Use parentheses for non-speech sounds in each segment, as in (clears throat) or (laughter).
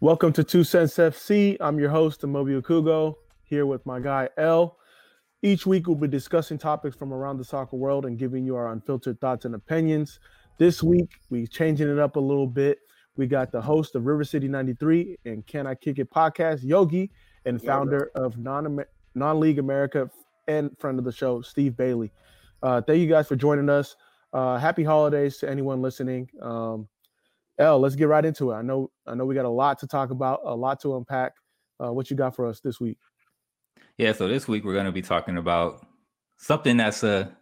Welcome to Two Cents FC. I'm your host, Mobile Kugo, here with my guy L. Each week, we'll be discussing topics from around the soccer world and giving you our unfiltered thoughts and opinions. This week, we're changing it up a little bit. We got the host of River City 93 and Can I Kick It podcast, Yogi, and founder of Non Non League America and friend of the show, Steve Bailey. Uh, thank you guys for joining us. Uh, happy holidays to anyone listening. Um, L, let's get right into it. I know I know we got a lot to talk about, a lot to unpack. Uh, what you got for us this week? Yeah, so this week we're going to be talking about something that's a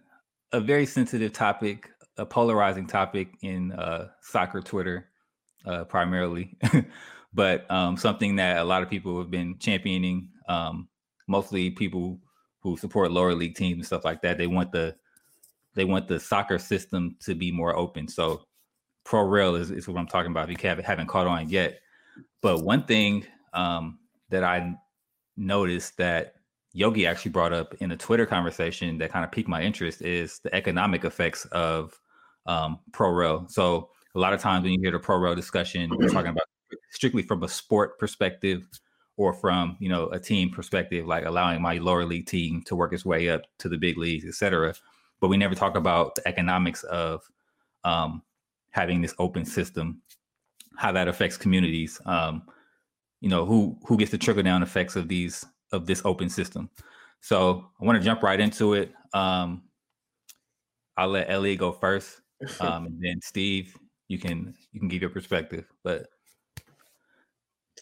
a very sensitive topic, a polarizing topic in uh, soccer Twitter, uh, primarily, (laughs) but um, something that a lot of people have been championing. Um, mostly people who support lower league teams and stuff like that. They want the they want the soccer system to be more open. So pro rel is, is what I'm talking about. If you haven't, caught on yet, but one thing um, that I noticed that Yogi actually brought up in a Twitter conversation that kind of piqued my interest is the economic effects of um, pro rel. So a lot of times when you hear the pro rel discussion, we're talking about strictly from a sport perspective or from you know a team perspective, like allowing my lower league team to work its way up to the big leagues, et cetera. But we never talk about the economics of um, having this open system, how that affects communities. Um, you know, who who gets the trickle down effects of these of this open system. So I want to jump right into it. Um, I'll let Ellie go first, (laughs) um, and then Steve, you can you can give your perspective. But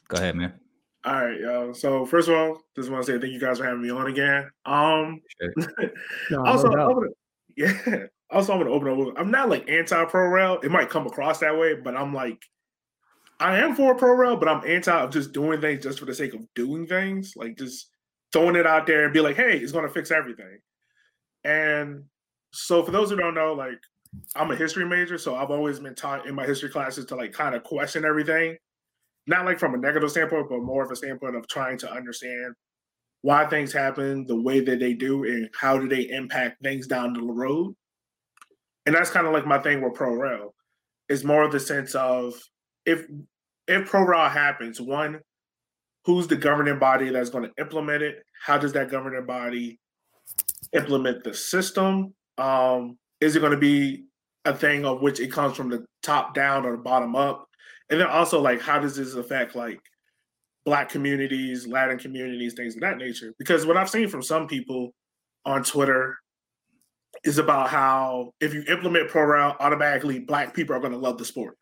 go ahead, man. All right, yo. So first of all, just want to say thank you guys for having me on again. Um, (laughs) no, also, no gonna, (laughs) yeah. Also, I'm gonna open up. I'm not like anti pro rel. It might come across that way, but I'm like, I am for pro rel, but I'm anti of just doing things just for the sake of doing things, like just throwing it out there and be like, hey, it's gonna fix everything. And so, for those who don't know, like, I'm a history major, so I've always been taught in my history classes to like kind of question everything, not like from a negative standpoint, but more of a standpoint of trying to understand why things happen the way that they do and how do they impact things down the road and that's kind of like my thing with pro rel. Is more of the sense of if if pro rel happens one who's the governing body that's going to implement it? How does that governing body implement the system? Um is it going to be a thing of which it comes from the top down or the bottom up? And then also like how does this affect like black communities latin communities things of that nature? Because what i've seen from some people on twitter is about how if you implement pro rel, automatically black people are going to love the sport.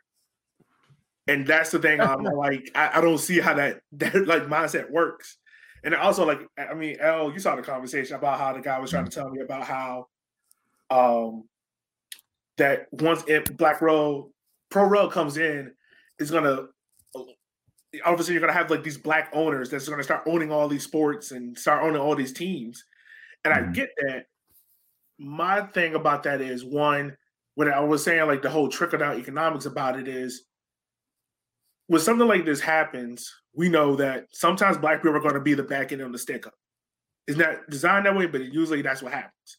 And that's the thing. I'm (laughs) like, I, I, don't see how that (laughs) that like mindset works. And also, like, I mean, L, you saw the conversation about how the guy was trying to tell me about how, um, that once it Black Row Pro Rel comes in, is gonna obviously you're gonna have like these black owners that's gonna start owning all these sports and start owning all these teams. And mm-hmm. I get that, my thing about that is one, what I was saying like the whole trickle down economics about it is when something like this happens, we know that sometimes black people are going to be the back end of the stick up. It's not designed that way, but usually that's what happens.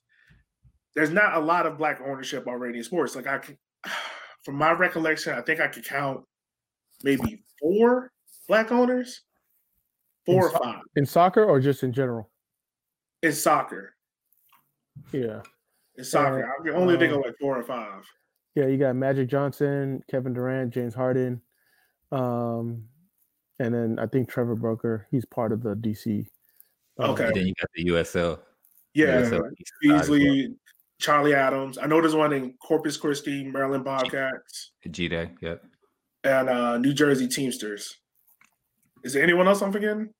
There's not a lot of black ownership already in sports. Like I can, (sighs) from my recollection, I think I could count maybe four black owners, four in or five. In soccer or just in general? In soccer. Yeah. In soccer, uh, I can only think of um, like four or five. Yeah, you got Magic Johnson, Kevin Durant, James Harden, um, and then I think Trevor Booker. He's part of the DC. Um, okay. And then you got the USL. Yeah, USL Beasley, Charlie Adams. I know there's one in Corpus Christi, Maryland Bobcats. G Day, yep. And uh, New Jersey Teamsters. Is there anyone else I'm forgetting?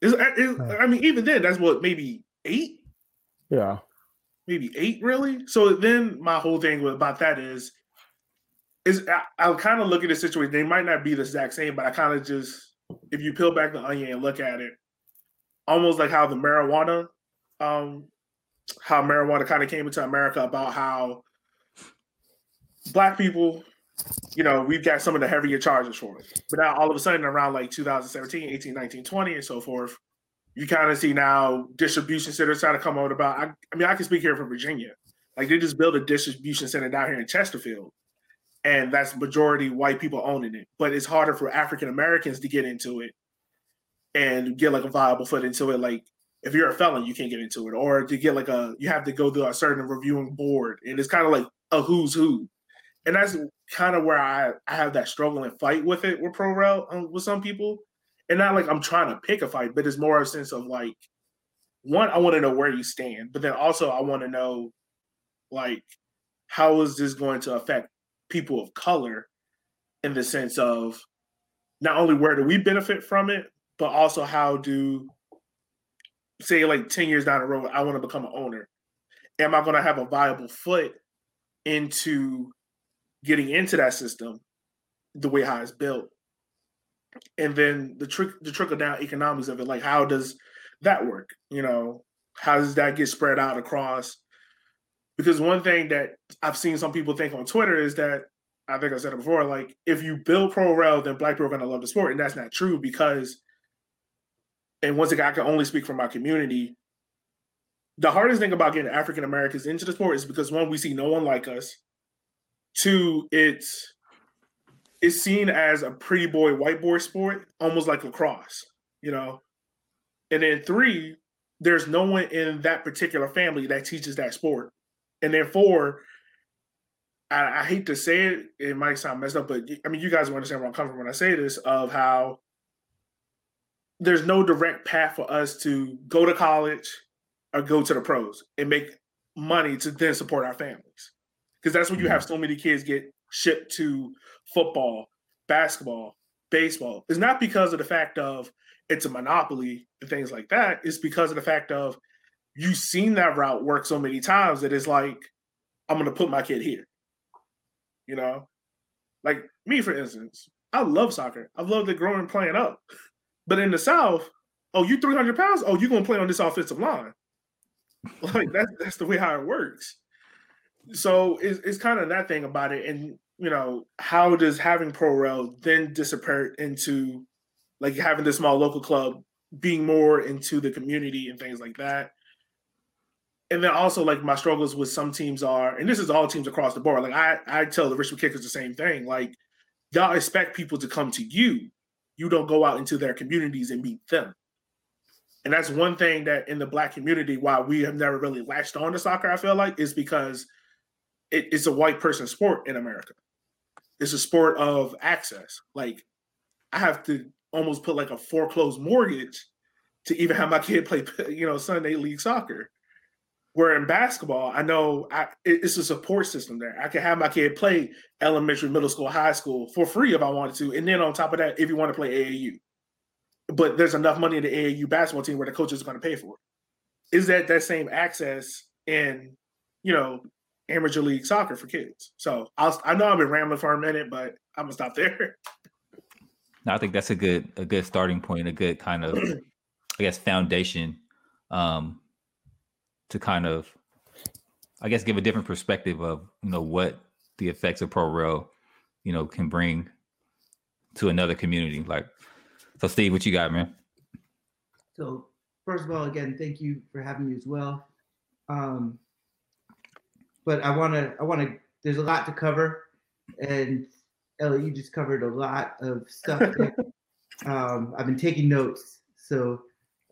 Is, is I mean, even then, that's what maybe eight yeah. Maybe eight, really. So then my whole thing about that is, is I, I'll kind of look at the situation. They might not be the exact same, but I kind of just, if you peel back the onion and look at it, almost like how the marijuana, um, how marijuana kind of came into America about how black people, you know, we've got some of the heavier charges for it. But now all of a sudden around like 2017, 18, 19, 20, and so forth, you kind of see now distribution centers trying to come out about. I, I, mean, I can speak here from Virginia. Like they just built a distribution center down here in Chesterfield, and that's majority white people owning it. But it's harder for African Americans to get into it and get like a viable foot into it. Like if you're a felon, you can't get into it, or to get like a you have to go through a certain reviewing board, and it's kind of like a who's who. And that's kind of where I, I have that struggle and fight with it with pro um, with some people, and not like I'm trying to pick a fight, but it's more a sense of like one, I want to know where you stand, but then also I want to know like how is this going to affect people of color in the sense of not only where do we benefit from it, but also how do say like 10 years down the road, I want to become an owner. Am I going to have a viable foot into getting into that system the way how it's built? And then the trick the trickle down economics of it, like how does that work? You know, how does that get spread out across? Because one thing that I've seen some people think on Twitter is that I think I said it before, like if you build pro rel, then black people are gonna love the sport. And that's not true because and once again, I can only speak for my community. The hardest thing about getting African Americans into the sport is because one, we see no one like us. Two, it's it's seen as a pretty boy, white boy sport, almost like lacrosse, you know. And then three, there's no one in that particular family that teaches that sport. And then four, I, I hate to say it, it might sound messed up, but I mean, you guys will understand where I'm coming from when I say this of how there's no direct path for us to go to college or go to the pros and make money to then support our families. Because that's when you have mm-hmm. so many kids get shipped to football, basketball, baseball. It's not because of the fact of it's a monopoly and things like that. It's because of the fact of you've seen that route work so many times that it's like, I'm gonna put my kid here. You know? Like me, for instance, I love soccer. I've loved it growing playing up. But in the South, oh, you 300 pounds? Oh, you're going to play on this offensive line. Like that's that's the way how it works. So it's, it's kind of that thing about it. And, you know, how does having pro rel then disappear into like having this small local club being more into the community and things like that? and then also like my struggles with some teams are, and this is all teams across the board. Like I, I tell the Richmond Kickers the same thing. Like y'all expect people to come to you you don't go out into their communities and meet them. And that's one thing that in the black community, why we have never really latched on to soccer, I feel like, is because it, it's a white person sport in America. It's a sport of access. Like I have to almost put like a foreclosed mortgage to even have my kid play, (laughs) you know, Sunday league soccer. Where in basketball, I know I, it's a support system there. I can have my kid play elementary, middle school, high school for free if I wanted to, and then on top of that, if you want to play AAU, but there's enough money in the AAU basketball team where the coaches are going to pay for it. Is that that same access in, you know, amateur league soccer for kids? So I'll, I know I've been rambling for a minute, but I'm gonna stop there. (laughs) No, I think that's a good a good starting point, a good kind of (clears throat) I guess foundation um, to kind of I guess give a different perspective of you know what the effects of pro rel you know can bring to another community. Like, so Steve, what you got, man? So first of all, again, thank you for having me as well. Um, but I want to, I want to. There's a lot to cover, and Ellie, you just covered a lot of stuff. (laughs) um, I've been taking notes, so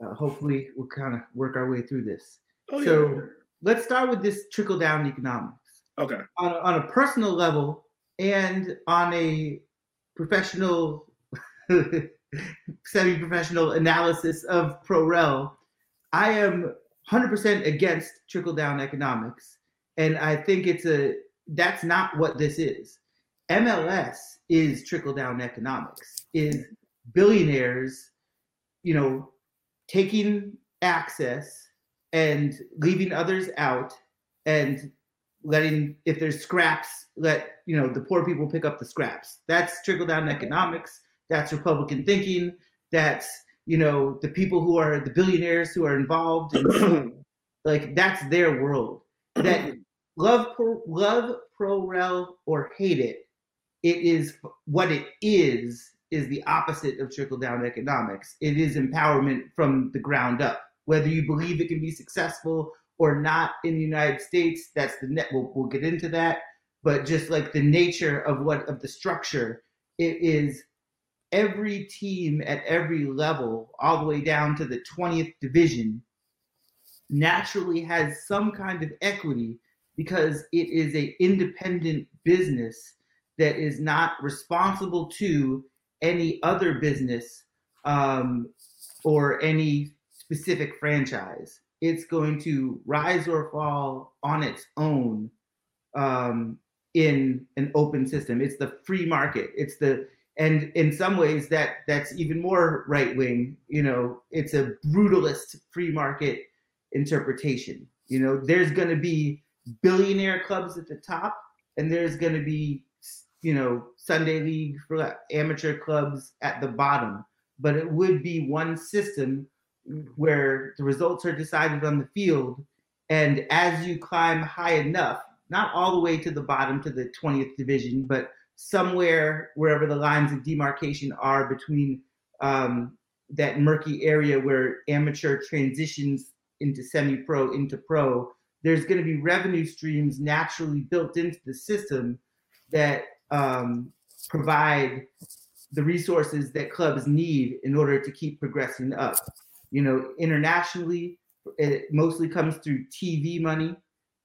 uh, hopefully we'll kind of work our way through this. Oh, so yeah. let's start with this trickle down economics. Okay. On a, on a personal level and on a professional, (laughs) semi professional analysis of pro rel, I am 100% against trickle down economics. And I think it's a, that's not what this is. MLS is trickle down economics, is billionaires, you know, taking access and leaving others out and letting if there's scraps let you know the poor people pick up the scraps. That's trickle down economics. That's republican thinking. That's you know the people who are the billionaires who are involved in, (clears throat) like that's their world. That love pro, love pro rel or hate it it is what it is is the opposite of trickle down economics it is empowerment from the ground up whether you believe it can be successful or not in the United States, that's the net. We'll, we'll get into that. but just like the nature of what of the structure, it is every team at every level, all the way down to the 20th division, naturally has some kind of equity because it is a independent business that is not responsible to any other business um, or any specific franchise. It's going to rise or fall on its own um, in an open system. It's the free market. It's the and in some ways that that's even more right wing. You know, it's a brutalist free market interpretation. You know, there's going to be billionaire clubs at the top, and there's going to be you know Sunday league for amateur clubs at the bottom. But it would be one system where the results are decided on the field, and as you climb high enough, not all the way to the bottom to the 20th division, but somewhere wherever the lines of demarcation are between um, that murky area where amateur transitions into semi-pro into pro there's going to be revenue streams naturally built into the system that um, provide the resources that clubs need in order to keep progressing up you know internationally it mostly comes through tv money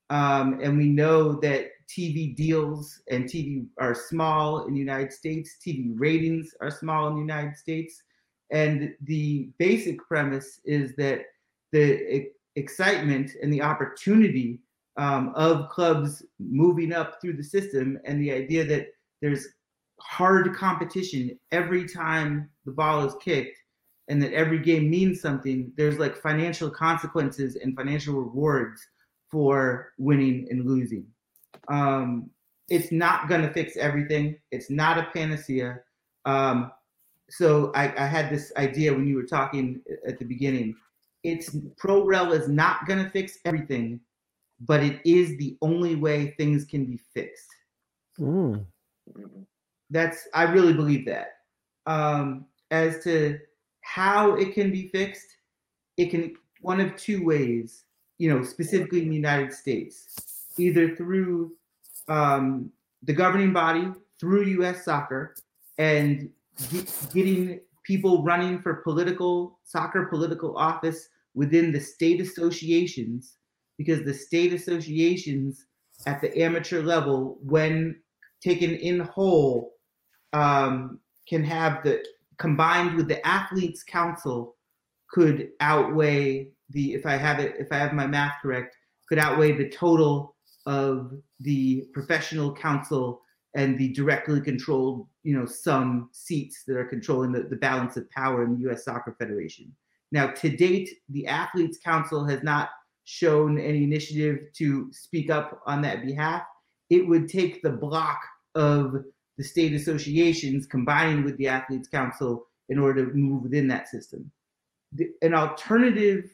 um, and we know that TV deals and TV are small in the United States. TV ratings are small in the United States. And the basic premise is that the excitement and the opportunity um, of clubs moving up through the system and the idea that there's hard competition every time the ball is kicked and that every game means something, there's like financial consequences and financial rewards for winning and losing. Um, it's not going to fix everything. It's not a panacea. Um, so I, I, had this idea when you were talking at the beginning. It's pro rel is not going to fix everything, but it is the only way things can be fixed. Mm. That's I really believe that. Um, as to how it can be fixed, it can one of two ways. You know, specifically in the United States, either through um, the governing body, through U.S. Soccer, and get, getting people running for political soccer political office within the state associations, because the state associations at the amateur level, when taken in whole, um, can have the combined with the athletes council could outweigh the if I have it if I have my math correct could outweigh the total of the professional council and the directly controlled, you know, some seats that are controlling the, the balance of power in the U.S. Soccer Federation. Now, to date, the Athletes Council has not shown any initiative to speak up on that behalf. It would take the block of the state associations combining with the Athletes Council in order to move within that system. The, an alternative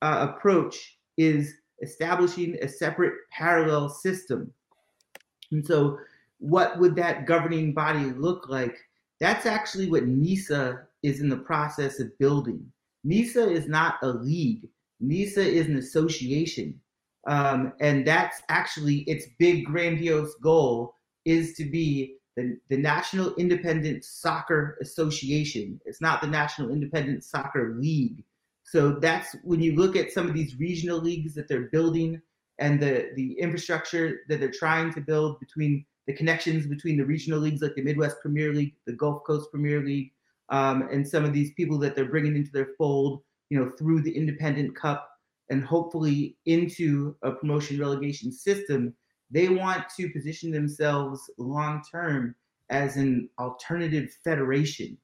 uh, approach is establishing a separate parallel system. And so, what would that governing body look like? That's actually what NISA is in the process of building. NISA is not a league, NISA is an association. Um, and that's actually its big, grandiose goal is to be the, the National Independent Soccer Association. It's not the National Independent Soccer League. So that's when you look at some of these regional leagues that they're building and the the infrastructure that they're trying to build between the connections between the regional leagues like the Midwest Premier League, the Gulf Coast Premier League, um, and some of these people that they're bringing into their fold, you know, through the Independent Cup and hopefully into a promotion relegation system. They want to position themselves long term as an alternative federation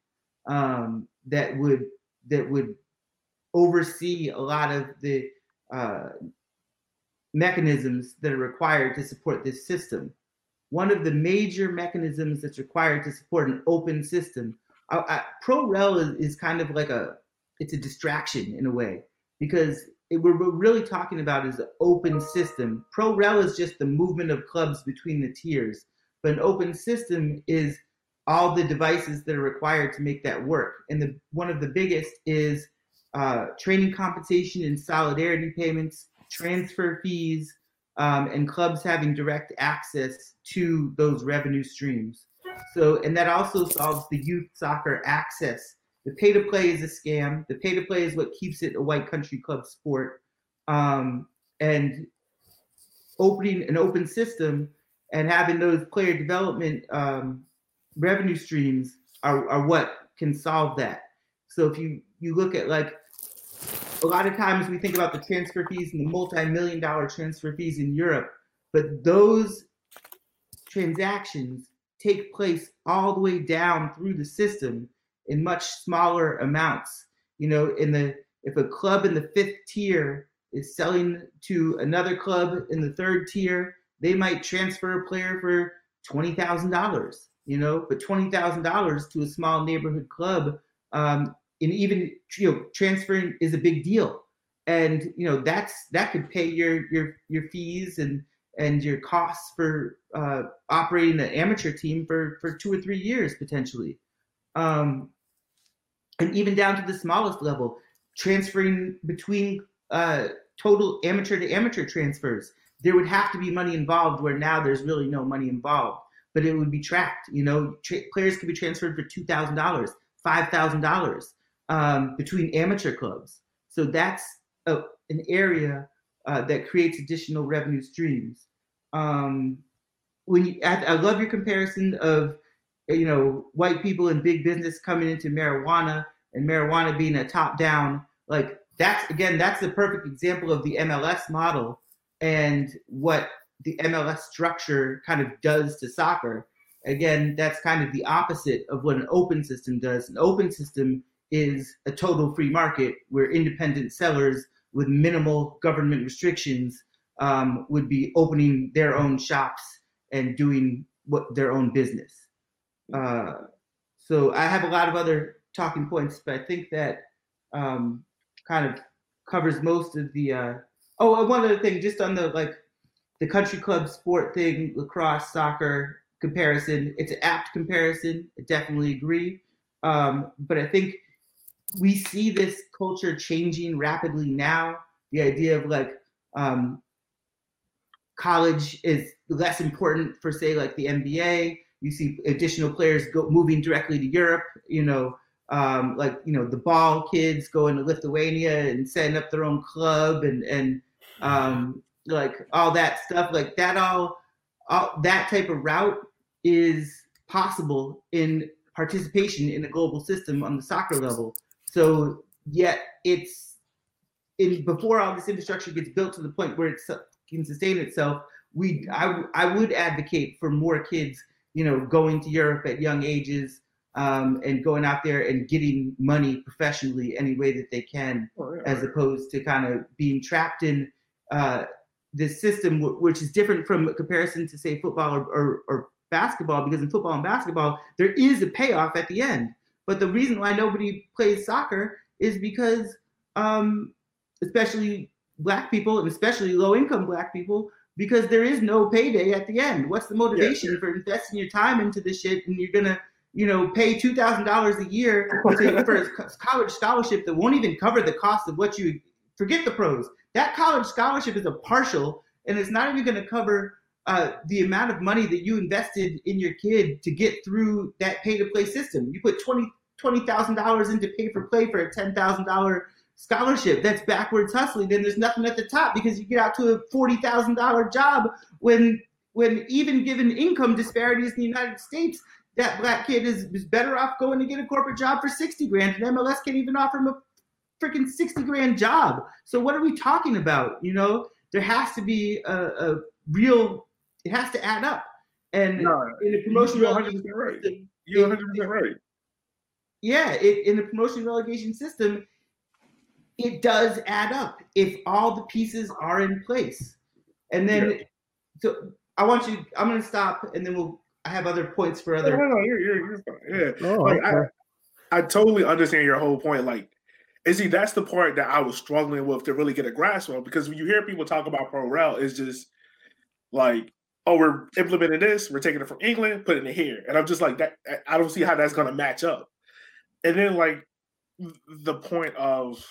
um, that would that would oversee a lot of the uh, mechanisms that are required to support this system. One of the major mechanisms that's required to support an open system, uh, uh, ProRel is, is kind of like a, it's a distraction in a way because it, we're, we're really talking about is an open system. ProRel is just the movement of clubs between the tiers, but an open system is all the devices that are required to make that work. And the one of the biggest is uh, training compensation and solidarity payments, transfer fees, um, and clubs having direct access to those revenue streams. So, and that also solves the youth soccer access. The pay to play is a scam. The pay to play is what keeps it a white country club sport. Um, and opening an open system and having those player development um, revenue streams are, are what can solve that. So if you you look at like a lot of times we think about the transfer fees and the multi-million dollar transfer fees in Europe, but those transactions take place all the way down through the system in much smaller amounts. You know, in the if a club in the fifth tier is selling to another club in the third tier, they might transfer a player for twenty thousand dollars. You know, but twenty thousand dollars to a small neighborhood club, um, and even you know, transferring is a big deal, and you know that's that could pay your your your fees and and your costs for uh, operating an amateur team for for two or three years potentially, um, and even down to the smallest level, transferring between uh, total amateur to amateur transfers. There would have to be money involved where now there's really no money involved, but it would be tracked. You know, tra- players could be transferred for two thousand dollars, five thousand um, dollars between amateur clubs. So that's a, an area uh, that creates additional revenue streams. Um, when you, I, I, love your comparison of you know white people in big business coming into marijuana and marijuana being a top down like that's again that's the perfect example of the MLS model and what the MLS structure kind of does to soccer. Again, that's kind of the opposite of what an open system does. An open system is a total free market where independent sellers with minimal government restrictions um, would be opening their own shops and doing what their own business. Uh, so I have a lot of other talking points, but I think that um, kind of covers most of the. Uh, oh, one other thing, just on the like the country club sport thing, lacrosse, soccer comparison. It's an apt comparison. I definitely agree. Um, but I think we see this culture changing rapidly now. The idea of like um, college is less important for say like the NBA. You see additional players go moving directly to Europe. You know, um, like you know the ball kids going to Lithuania and setting up their own club and and um, like all that stuff like that all, all that type of route is possible in participation in a global system on the soccer level so yet it's in before all this infrastructure gets built to the point where it can sustain itself we I, I would advocate for more kids you know going to europe at young ages um, and going out there and getting money professionally any way that they can oh, as opposed to kind of being trapped in uh, this system, which is different from comparison to say football or, or, or basketball, because in football and basketball, there is a payoff at the end. But the reason why nobody plays soccer is because, um, especially black people and especially low income black people, because there is no payday at the end. What's the motivation yeah. for investing your time into this shit and you're gonna, you know, pay two thousand dollars a year (laughs) for a college scholarship that won't even cover the cost of what you forget the pros. That college scholarship is a partial, and it's not even going to cover uh, the amount of money that you invested in your kid to get through that pay to play system. You put twenty twenty thousand dollars into pay for play for a ten thousand dollar scholarship. That's backwards hustling. Then there's nothing at the top because you get out to a forty thousand dollar job when when even given income disparities in the United States, that black kid is, is better off going to get a corporate job for 60 grand and MLS can't even offer him a freaking 60 grand job. So what are we talking about? You know, there has to be a, a real, it has to add up. And no, in the promotion you're 100% right. You're 100% it, right. Yeah, it, in the promotion relegation system, it does add up if all the pieces are in place. And then, yeah. so I want you, I'm going to stop and then we'll, I have other points for other. No, no, no you're, you're, you're fine. Yeah. Oh, like, okay. I, I totally understand your whole point. Like, and see, that's the part that I was struggling with to really get a grasp on because when you hear people talk about pro rel, it's just like, oh, we're implementing this, we're taking it from England, putting it here. And I'm just like, that I don't see how that's gonna match up. And then like the point of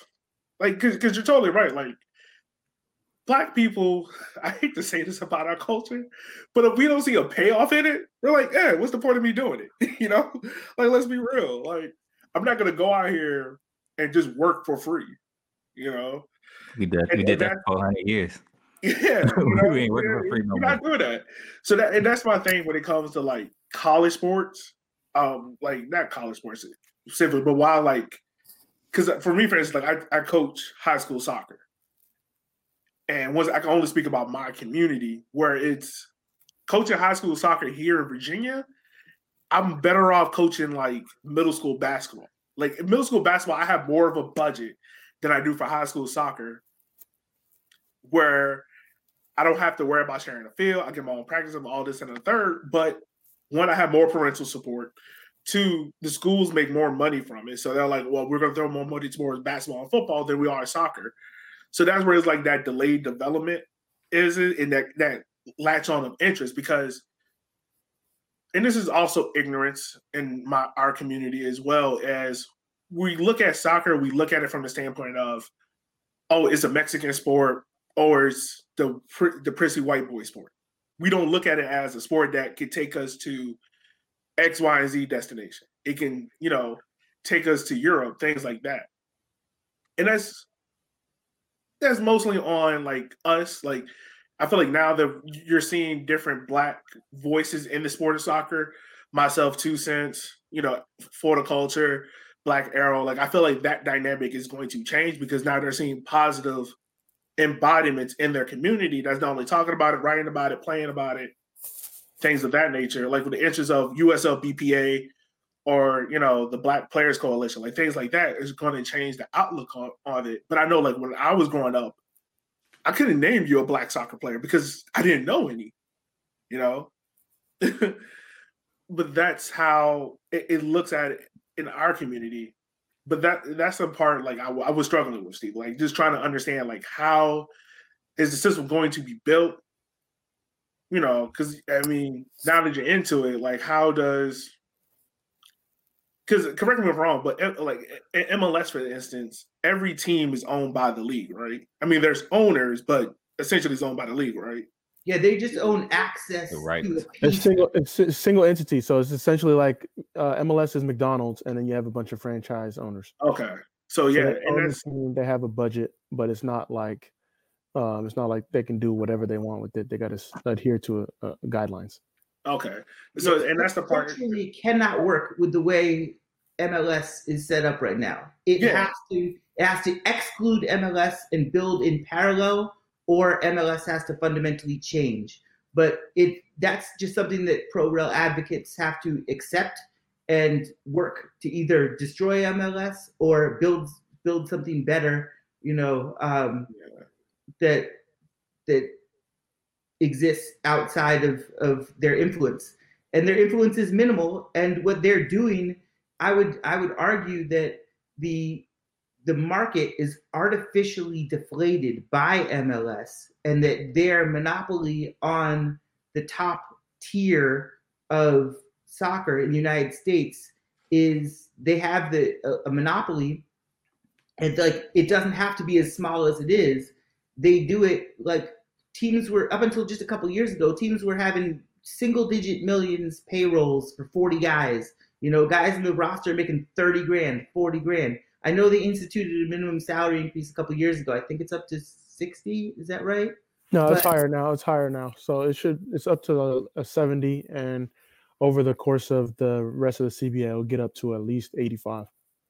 like because cause you're totally right. Like black people, (laughs) I hate to say this about our culture, but if we don't see a payoff in it, we're like, yeah, what's the point of me doing it? (laughs) you know, like let's be real. Like, I'm not gonna go out here and just work for free. You know, we did and, we did that, that for 100 years. (laughs) Yeah, you know, we ain't working for free no not doing that. So that and that's my thing when it comes to like college sports. Um, like not college sports specifically, but while like, because for me, for instance, like I, I coach high school soccer, and once I can only speak about my community where it's coaching high school soccer here in Virginia. I'm better off coaching like middle school basketball. Like middle school basketball, I have more of a budget than I do for high school soccer, where I don't have to worry about sharing the field. I get my own practice of all this and the third. But one, I have more parental support. Two, the schools make more money from it. So they're like, well, we're going to throw more money towards basketball and football than we are soccer. So that's where it's like that delayed development is it and that that latch on of interest because and this is also ignorance in my our community as well as we look at soccer, we look at it from the standpoint of, oh, it's a Mexican sport or it's the the prissy white boy sport. We don't look at it as a sport that could take us to X, Y, and Z destination. It can, you know, take us to Europe, things like that. And that's that's mostly on like us. Like I feel like now that you're seeing different black voices in the sport of soccer, myself, two cents, you know, for the culture, Black Arrow. Like I feel like that dynamic is going to change because now they're seeing positive embodiments in their community that's not only talking about it, writing about it, playing about it, things of that nature. Like with the interest of USL BPA, or you know the Black Players Coalition, like things like that, is going to change the outlook on, on it. But I know, like when I was growing up, I couldn't name you a black soccer player because I didn't know any, you know. (laughs) but that's how it, it, looks at it in our community. But that that's the part like I, I was struggling with Steve, like just trying to understand like how is the system going to be built you know, because I mean, now that you're into it, like, how does because correct me if I'm wrong, but eh, like MLS, for instance, every team is owned by the league, right? I mean, there's owners, but essentially it's owned by the league, right? Yeah, they just own access. Right. It's single. It's a single entity, so it's essentially like uh, MLS is McDonald's, and then you have a bunch of franchise owners. Okay, so yeah, so they, they have a budget, but it's not like um, it's not like they can do whatever they want with it. They got to adhere to a, a guidelines. Okay. So, and that's the part. Actually, cannot work with the way MLS is set up right now. It yeah. has to it has to exclude MLS and build in parallel, or MLS has to fundamentally change. But it that's just something that pro rel advocates have to accept and work to either destroy MLS or build build something better. You know um, yeah. That that exists outside of, of their influence. And their influence is minimal. And what they're doing, I would I would argue that the the market is artificially deflated by MLS and that their monopoly on the top tier of soccer in the United States is they have the a, a monopoly and like it doesn't have to be as small as it is they do it like teams were up until just a couple years ago, teams were having single digit millions payrolls for 40 guys. You know, guys in the roster making 30 grand, 40 grand. I know they instituted a minimum salary increase a couple years ago. I think it's up to 60. Is that right? No, it's higher now. It's higher now. So it should it's up to a, a 70 and over the course of the rest of the CBA it'll get up to at least 85.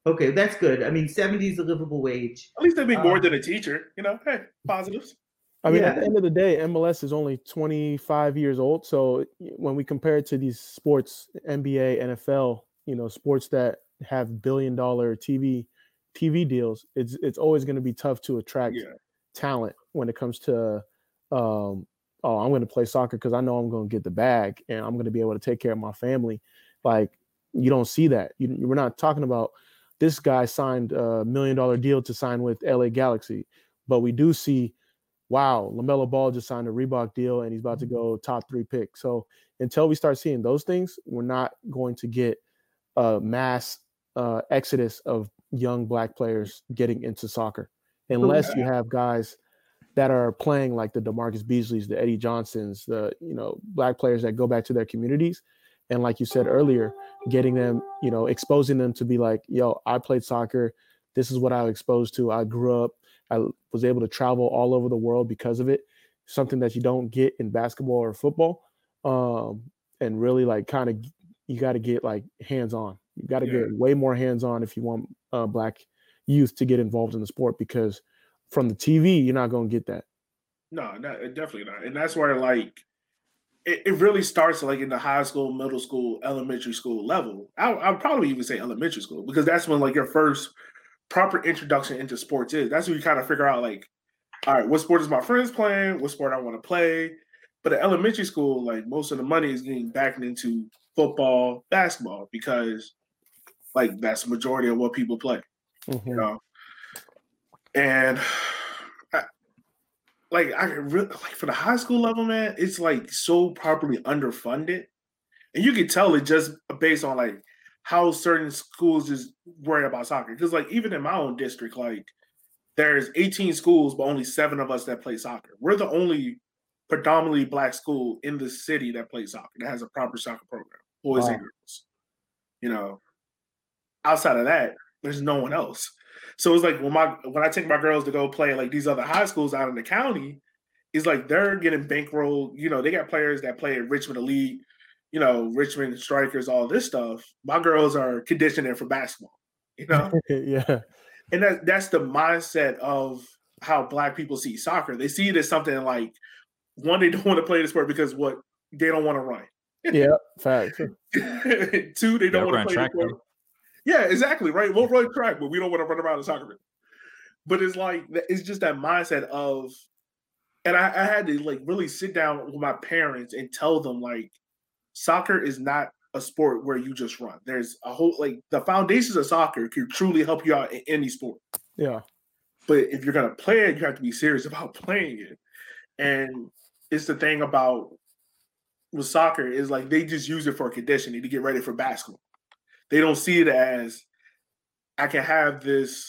Okay, that's good. I mean, 70 is a livable wage. At least they make more um, than a teacher, you know. Hey, positives. I mean, yeah. at the end of the day, MLS is only 25 years old. So when we compare it to these sports, NBA, NFL, you know, sports that have billion dollar TV TV deals, it's it's always going to be tough to attract yeah. talent when it comes to um, oh, I'm going to play soccer because I know I'm going to get the bag and I'm going to be able to take care of my family. Like you don't see that. You, we're not talking about this guy signed a million dollar deal to sign with LA Galaxy, but we do see wow, LaMelo Ball just signed a Reebok deal and he's about to mm-hmm. go top three pick. So until we start seeing those things, we're not going to get a mass uh, exodus of young black players getting into soccer unless you have guys that are playing like the DaMarcus Beasleys, the Eddie Johnsons, the you know black players that go back to their communities, and like you said earlier, getting them, you know, exposing them to be like, yo, I played soccer. This is what I was exposed to. I grew up. I was able to travel all over the world because of it. Something that you don't get in basketball or football. Um, and really like kind of you got to get like hands on. You got to yeah. get way more hands on if you want uh, black youth to get involved in the sport because from the TV you're not going to get that. No, not, definitely not. And that's where like it, it really starts like in the high school, middle school, elementary school level. I, I'd probably even say elementary school because that's when like your first proper introduction into sports is. That's when you kind of figure out like, all right, what sport is my friends playing? What sport I want to play? But at elementary school, like most of the money is getting backed into football, basketball because like that's the majority of what people play. Mm-hmm. You know, and I, like I really like for the high school level, man, it's like so properly underfunded, and you can tell it just based on like how certain schools just worry about soccer. Because like even in my own district, like there's 18 schools, but only seven of us that play soccer. We're the only predominantly black school in the city that plays soccer that has a proper soccer program, boys wow. and girls. You know, outside of that, there's no one else. So it's like when my when I take my girls to go play like these other high schools out in the county, it's like they're getting bankrolled. You know, they got players that play at Richmond Elite, you know, Richmond Strikers, all this stuff. My girls are conditioning for basketball. You know, (laughs) yeah, and that that's the mindset of how black people see soccer. They see it as something like one, they don't want to play the sport because what they don't want to run. yeah, fact. (laughs) Two, they don't want to play track, the sport. Yeah, exactly. Right. We'll run track, but we don't want to run around the soccer. But it's like it's just that mindset of, and I, I had to like really sit down with my parents and tell them like, soccer is not a sport where you just run. There's a whole like the foundations of soccer can truly help you out in any sport. Yeah. But if you're gonna play it, you have to be serious about (laughs) playing it. And it's the thing about with soccer is like they just use it for conditioning to get ready for basketball. They don't see it as I can have this,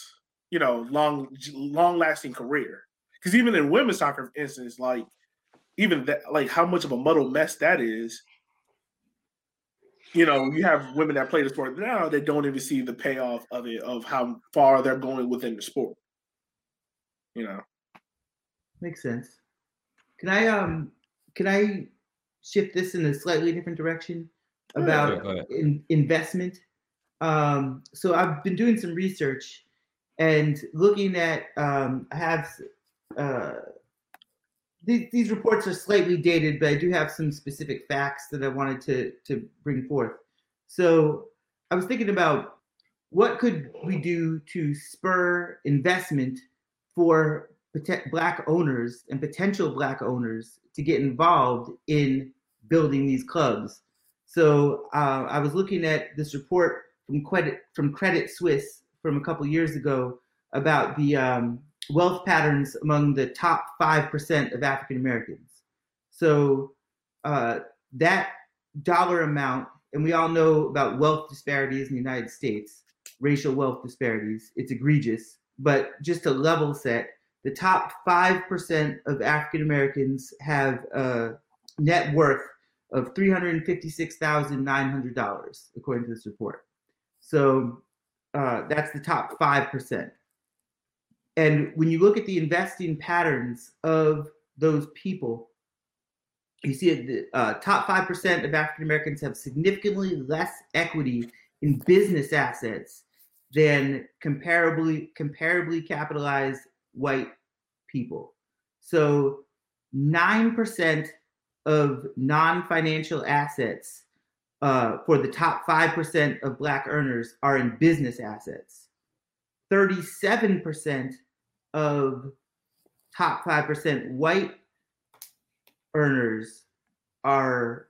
you know, long long lasting career. Because even in women's soccer, for instance, like even that, like how much of a muddled mess that is. You know, you have women that play the sport now that don't even see the payoff of it, of how far they're going within the sport. You know, makes sense. Can I um can I shift this in a slightly different direction about yeah, in, investment? Um, so I've been doing some research and looking at um, I have uh, these, these reports are slightly dated, but I do have some specific facts that I wanted to to bring forth. So I was thinking about what could we do to spur investment for black owners and potential black owners to get involved in building these clubs. So uh, I was looking at this report from Credit from Credit Suisse from a couple years ago about the um, wealth patterns among the top five percent of African Americans. So uh, that dollar amount, and we all know about wealth disparities in the United States, racial wealth disparities. It's egregious. But just to level set, the top 5% of African Americans have a net worth of $356,900, according to this report. So uh, that's the top 5%. And when you look at the investing patterns of those people, you see the uh, top 5% of African Americans have significantly less equity in business assets than comparably comparably capitalized white people. So 9% of non financial assets uh, for the top 5% of Black earners are in business assets. 37% of top 5% white earners are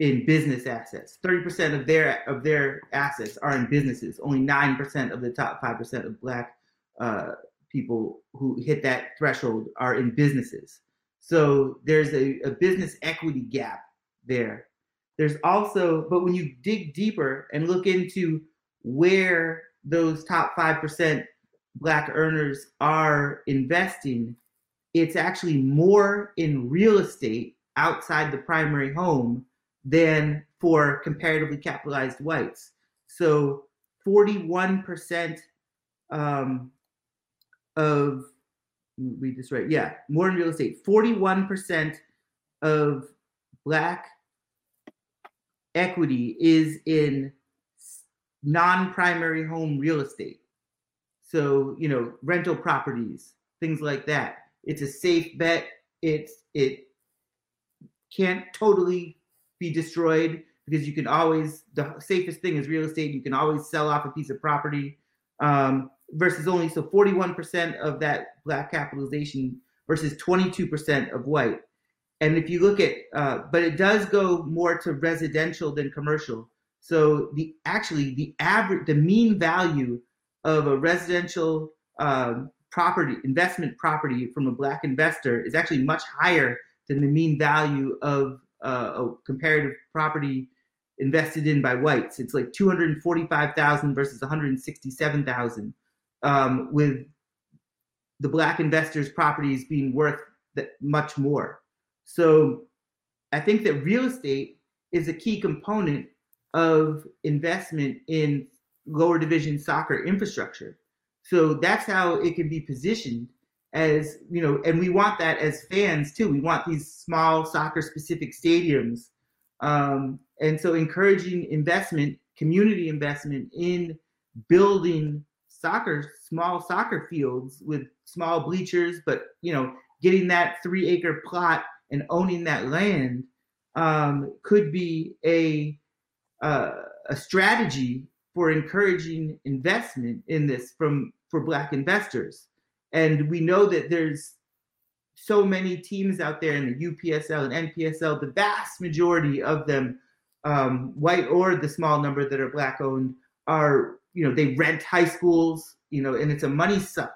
in business assets. 30% of their of their assets are in businesses. Only 9% of the top 5% of black uh, people who hit that threshold are in businesses. So there's a, a business equity gap there. There's also, but when you dig deeper and look into where those top 5% black earners are investing, it's actually more in real estate outside the primary home than for comparatively capitalized whites. So 41% um, of, read this right, yeah, more in real estate, 41% of Black equity is in non-primary home real estate. So, you know, rental properties, things like that. It's a safe bet. It's it can't totally be destroyed because you can always the safest thing is real estate. You can always sell off a piece of property. Um, versus only so 41% of that black capitalization versus 22% of white. And if you look at, uh, but it does go more to residential than commercial. So the actually the average, the mean value of a residential um, property, investment property from a black investor is actually much higher than the mean value of uh, a comparative property invested in by whites. It's like 245,000 versus 167,000, um, with the black investors' properties being worth that much more. So I think that real estate is a key component of investment in lower division soccer infrastructure. So that's how it can be positioned as, you know, and we want that as fans too. We want these small soccer specific stadiums. Um, and so encouraging investment, community investment in building soccer, small soccer fields with small bleachers, but, you know, getting that three acre plot and owning that land um, could be a uh, a strategy for encouraging investment in this from for black investors. And we know that there's so many teams out there in the UPSL and NPSL the vast majority of them um, white or the small number that are black owned are you know they rent high schools you know and it's a money suck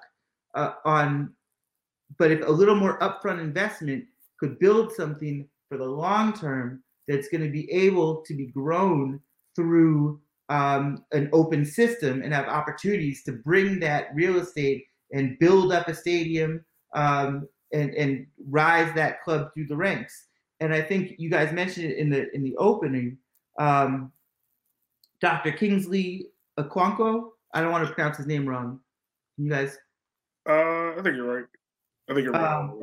uh, on but if a little more upfront investment could build something for the long term that's going to be able to be grown through um, an open system and have opportunities to bring that real estate and build up a stadium um, and and rise that club through the ranks. And I think you guys mentioned it in the in the opening. Um, Dr. Kingsley Okonkwo. I don't want to pronounce his name wrong. You guys. Uh, I think you're right. I think you're right. Um,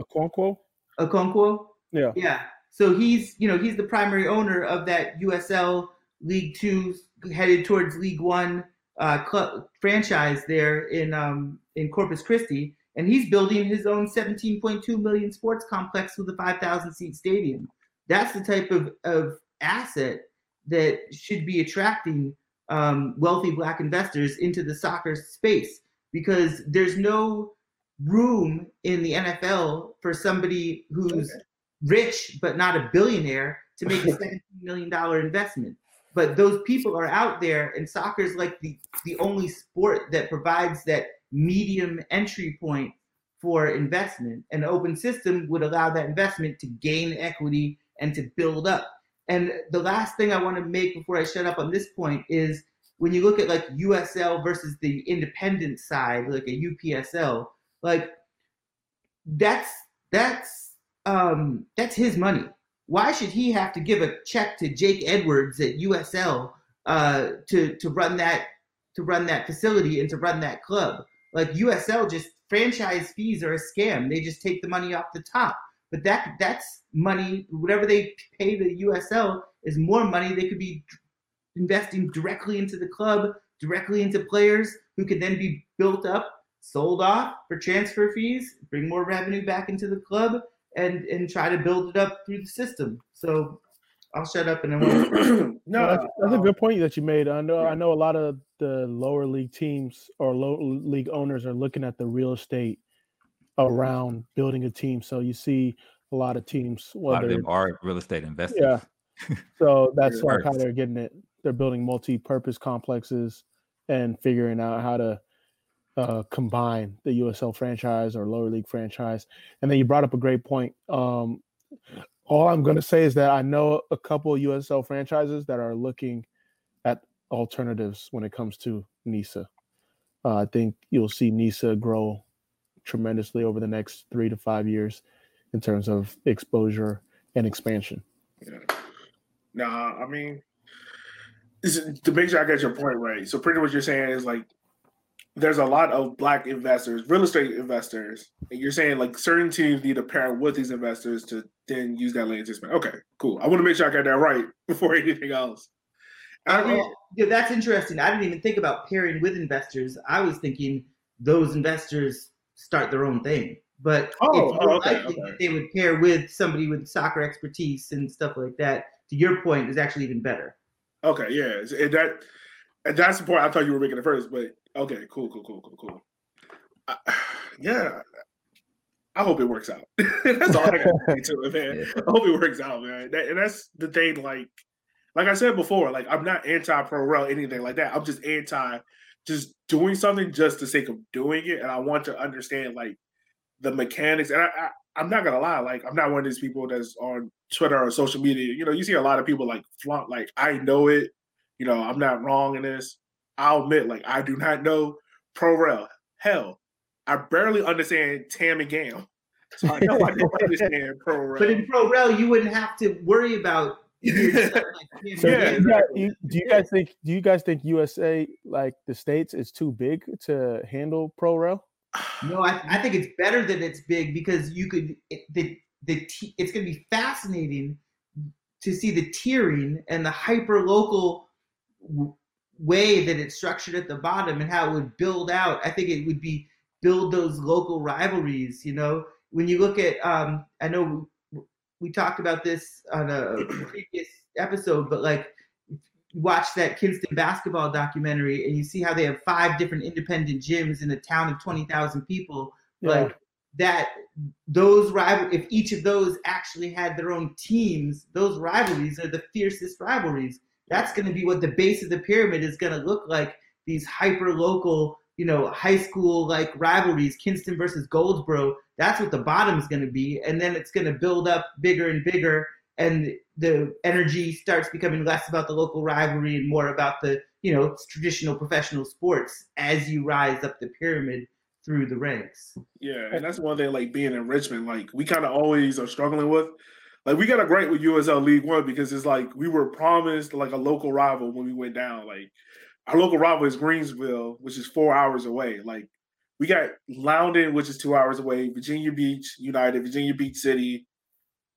Okonkwo. Yeah. Yeah. So he's you know he's the primary owner of that USL League Two headed towards League One uh, club franchise there in um, in Corpus Christi, and he's building his own 17.2 million sports complex with a 5,000 seat stadium. That's the type of, of asset that should be attracting um, wealthy black investors into the soccer space because there's no room in the NFL for somebody who's okay. rich but not a billionaire to make a (laughs) $17 million investment. But those people are out there and soccer is like the, the only sport that provides that medium entry point for investment. An open system would allow that investment to gain equity and to build up. And the last thing i want to make before i shut up on this point is when you look at like usl versus the independent side like a upsl like that's that's um that's his money why should he have to give a check to Jake Edwards at USL uh, to to run that to run that facility and to run that club? Like USL, just franchise fees are a scam. They just take the money off the top. But that that's money. Whatever they pay the USL is more money they could be investing directly into the club, directly into players who could then be built up, sold off for transfer fees, bring more revenue back into the club, and and try to build it up through the system. So I'll shut up and then (clears throat) no, that's, that's a good point that you made. I know I know a lot of the lower league teams or low league owners are looking at the real estate around building a team. So you see a lot of teams. A lot of them are real estate investors. Yeah. (laughs) So that's like how they're getting it. They're building multi-purpose complexes and figuring out how to uh, combine the USL franchise or lower league franchise. And then you brought up a great point. Um, all I'm going to say is that I know a couple USL franchises that are looking at alternatives when it comes to NISA. Uh, I think you'll see NISA grow tremendously over the next three to five years in terms of exposure and expansion. Yeah. Nah, I mean, to make sure I get your point right. So pretty much what you're saying is like there's a lot of black investors, real estate investors, and you're saying like certain teams need to pair with these investors to then use that land to. Okay, cool. I want to make sure I got that right (laughs) before anything else. I uh, mean, yeah, that's interesting. I didn't even think about pairing with investors. I was thinking those investors start their own thing. But oh, oh, okay, okay. they would pair with somebody with soccer expertise and stuff like that. To your point, is actually even better. Okay, yeah, and that and that's the point I thought you were making at first. But okay, cool, cool, cool, cool, cool. Uh, (sighs) yeah, I hope it works out. (laughs) that's all I got to say to it, man. I hope it works out, man. That, and that's the thing. Like, like I said before, like I'm not anti pro rel anything like that. I'm just anti just doing something just to sake of doing it, and I want to understand like the mechanics. And I, I I'm not gonna lie, like I'm not one of these people that's on Twitter or social media. You know, you see a lot of people like flaunt, like I know it. You know, I'm not wrong in this. I'll admit, like I do not know pro rel. Hell, I barely understand Tam and Gam. (laughs) So I know I don't understand (laughs) pro rel. But in pro rel, you wouldn't have to worry about. (laughs) so yeah, do, you guys, you, do you guys think? Do you guys think USA, like the states, is too big to handle pro rel? No, I, I think it's better that it's big because you could it, the the it's going to be fascinating to see the tiering and the hyper local way that it's structured at the bottom and how it would build out. I think it would be build those local rivalries. You know, when you look at, um, I know we talked about this on a (clears throat) previous episode, but like watch that Kinston basketball documentary and you see how they have five different independent gyms in a town of 20,000 people, yeah. like that those rival if each of those actually had their own teams, those rivalries are the fiercest rivalries that's going to be what the base of the pyramid is going to look like. These hyper local, you know, high school like rivalries, Kinston versus Goldsboro. That's what the bottom is going to be, and then it's going to build up bigger and bigger, and the energy starts becoming less about the local rivalry and more about the you know traditional professional sports as you rise up the pyramid through the ranks. Yeah, and that's one thing like being in Richmond, like we kind of always are struggling with like we got a great with USL League One because it's like we were promised like a local rival when we went down. Like our local rival is Greenville, which is four hours away. Like we got Loudoun, which is two hours away, Virginia Beach United, Virginia Beach City,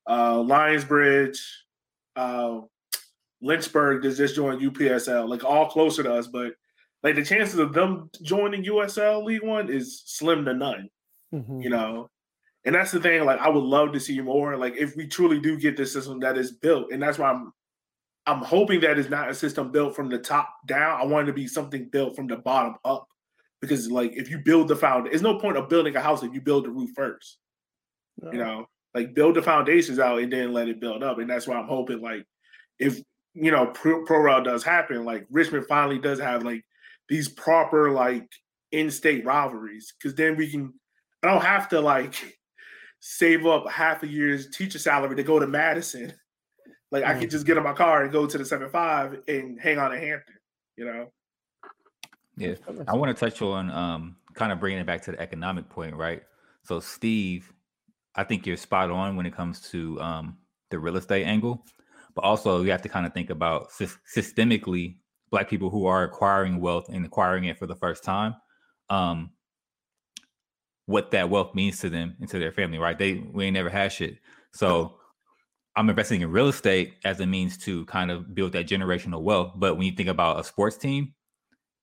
uh, Lionsbridge, uh, Lynchburg that just joined UPSL, like all closer to us, but like the chances of them joining USL League One is slim to none. Mm-hmm. You know, and that's the thing. Like, I would love to see more. Like, if we truly do get this system that is built, and that's why I'm, I'm hoping that it's not a system built from the top down. I want it to be something built from the bottom up, because like if you build the foundation, there's no point of building a house if you build the roof first. No. You know, like build the foundations out and then let it build up. And that's why I'm hoping, like, if you know pro, pro rel does happen, like Richmond finally does have like these proper like in-state rivalries, because then we can. I don't have to like save up half a year's teacher salary to go to Madison. (laughs) Like mm. I could mm. just get in my car and go to the seven five and hang on to Hampton, you know. Yeah, I want to touch on um, kind of bringing it back to the economic point, right? So, Steve, I think you're spot on when it comes to um, the real estate angle, but also you have to kind of think about systemically Black people who are acquiring wealth and acquiring it for the first time. Um, what that wealth means to them and to their family, right? They we ain't never had shit. So I'm investing in real estate as a means to kind of build that generational wealth. But when you think about a sports team,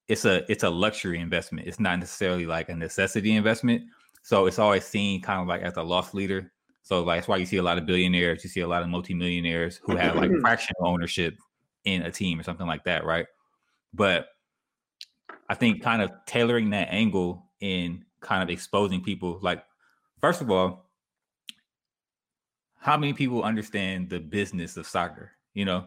it's a it's a luxury investment. It's not necessarily like a necessity investment. So it's always seen kind of like as a loss leader. So like that's why you see a lot of billionaires, you see a lot of multimillionaires who have like mm-hmm. fractional ownership in a team or something like that, right? But I think kind of tailoring that angle in kind of exposing people. Like, first of all, how many people understand the business of soccer? You know,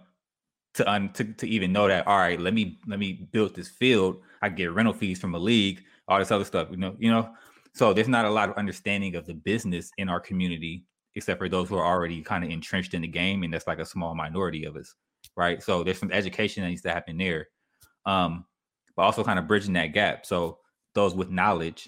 to un, to, to even know that. All right, let me let me build this field. I get rental fees from a league, all this other stuff. You know, you know. So there's not a lot of understanding of the business in our community, except for those who are already kind of entrenched in the game, and that's like a small minority of us, right? So there's some education that needs to happen there, um, but also kind of bridging that gap. So those with knowledge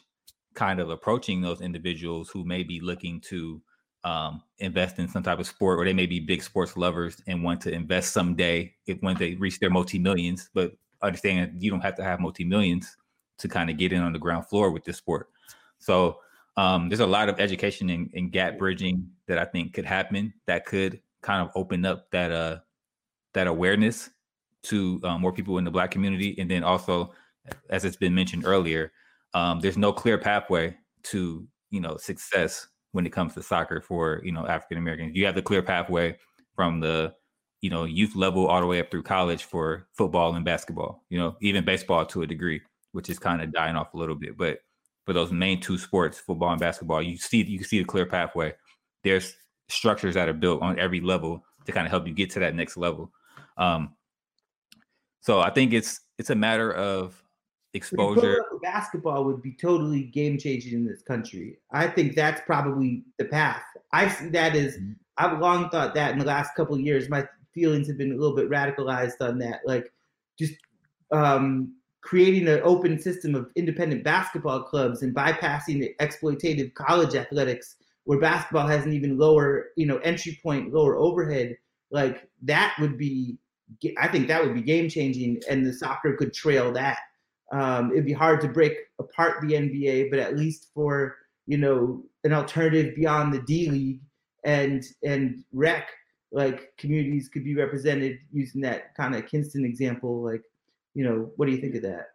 kind of approaching those individuals who may be looking to um, invest in some type of sport, or they may be big sports lovers and want to invest someday if when they reach their multi millions. But understand you don't have to have multi millions to kind of get in on the ground floor with this sport. So um, there's a lot of education and, gap bridging that I think could happen that could kind of open up that uh that awareness to um, more people in the black community, and then also, as it's been mentioned earlier, um, there's no clear pathway to you know success when it comes to soccer for you know African Americans. You have the clear pathway from the you know youth level all the way up through college for football and basketball. You know even baseball to a degree, which is kind of dying off a little bit. But for those main two sports, football and basketball, you see you see the clear pathway. There's structures that are built on every level to kind of help you get to that next level. Um, so I think it's it's a matter of exposure. Basketball would be totally game changing in this country. I think that's probably the path. I see that as mm-hmm. I've long thought that in the last couple of years. My feelings have been a little bit radicalized on that. Like just um, creating an open system of independent basketball clubs and bypassing the exploitative college athletics where basketball has an even lower, you know, entry point, lower overhead. Like that would be, I think that would be game changing, and the soccer could trail that. Um, it'd be hard to break apart the NBA, but at least for you know an alternative beyond the D League and and rec, like communities could be represented using that kind of Kinston example. Like, you know, what do you think of that?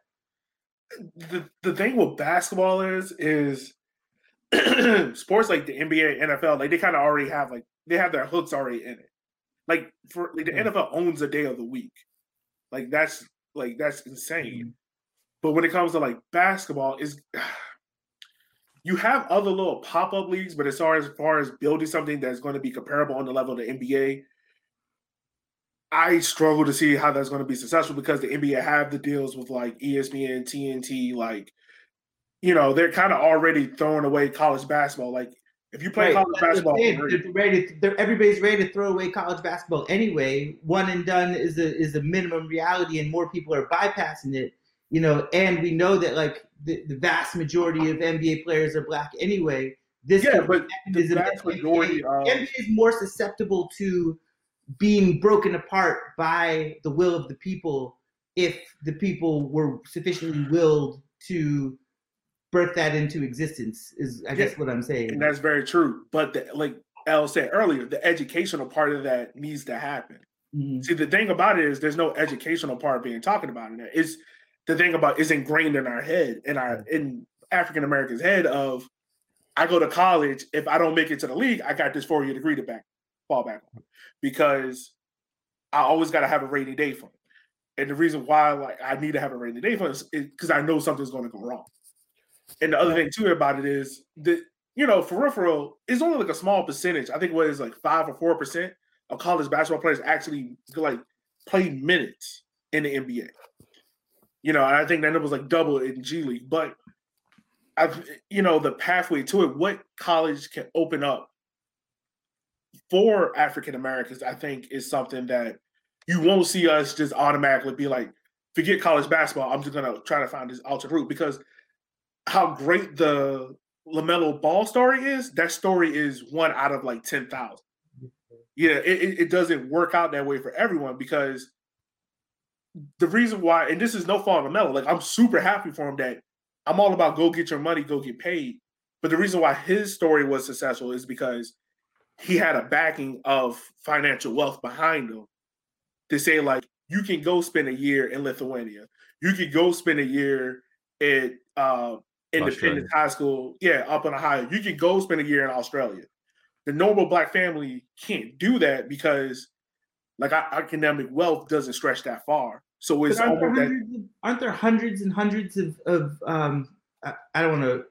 The the thing with basketball is is (clears throat) sports like the NBA, NFL, like they kind of already have like they have their hooks already in it. Like for like the. NFL owns a day of the week. Like that's like that's insane. But when it comes to like basketball, is (sighs) you have other little pop up leagues, but as far as, far as building something that's going to be comparable on the level of the NBA, I struggle to see how that's going to be successful because the NBA have the deals with like ESPN, TNT, like you know they're kind of already throwing away college basketball. Like if you play right. college basketball, they're ready to, everybody's ready to throw away college basketball anyway. One and done is is a minimum reality, and more people are bypassing it you know, and we know that like the, the vast majority of NBA players are black anyway. This yeah, but the vast majority NBA, NBA is more susceptible to being broken apart by the will of the people if the people were sufficiently willed to birth that into existence is i guess what i'm saying and that's very true but the, like el said earlier the educational part of that needs to happen mm-hmm. see the thing about it is there's no educational part being talking about in there it's the thing about is ingrained in our head, in our mm-hmm. in African Americans' head of I go to college, if I don't make it to the league, I got this four year degree to back fall back on because I always got to have a rainy day fund. And the reason why like I need to have a rainy day fund is because I know something's going to go wrong. And the other thing too about it is that you know for real, for real, it's only like a small percentage. I think what is like five or four percent of college basketball players actually like play minutes in the NBA. You know, I think that it was like double in G League, but I've you know the pathway to it. What college can open up for African Americans, I think, is something that you won't see us just automatically be like, forget college basketball. I'm just gonna try to find this alternate route because how great the LaMelo Ball story is. That story is one out of like ten thousand. Yeah, it, it doesn't work out that way for everyone because the reason why, and this is no fault of Melo, like I'm super happy for him that I'm all about go get your money, go get paid. But the reason why his story was successful is because he had a backing of financial wealth behind him to say, like, you can go spend a year in Lithuania. You could go spend a year at uh, Independence High School, yeah, up in Ohio. You could go spend a year in Australia. The normal black family can't do that because like our academic wealth doesn't stretch that far. So it's aren't there, that, aren't there hundreds and hundreds of, of um, I, I don't want to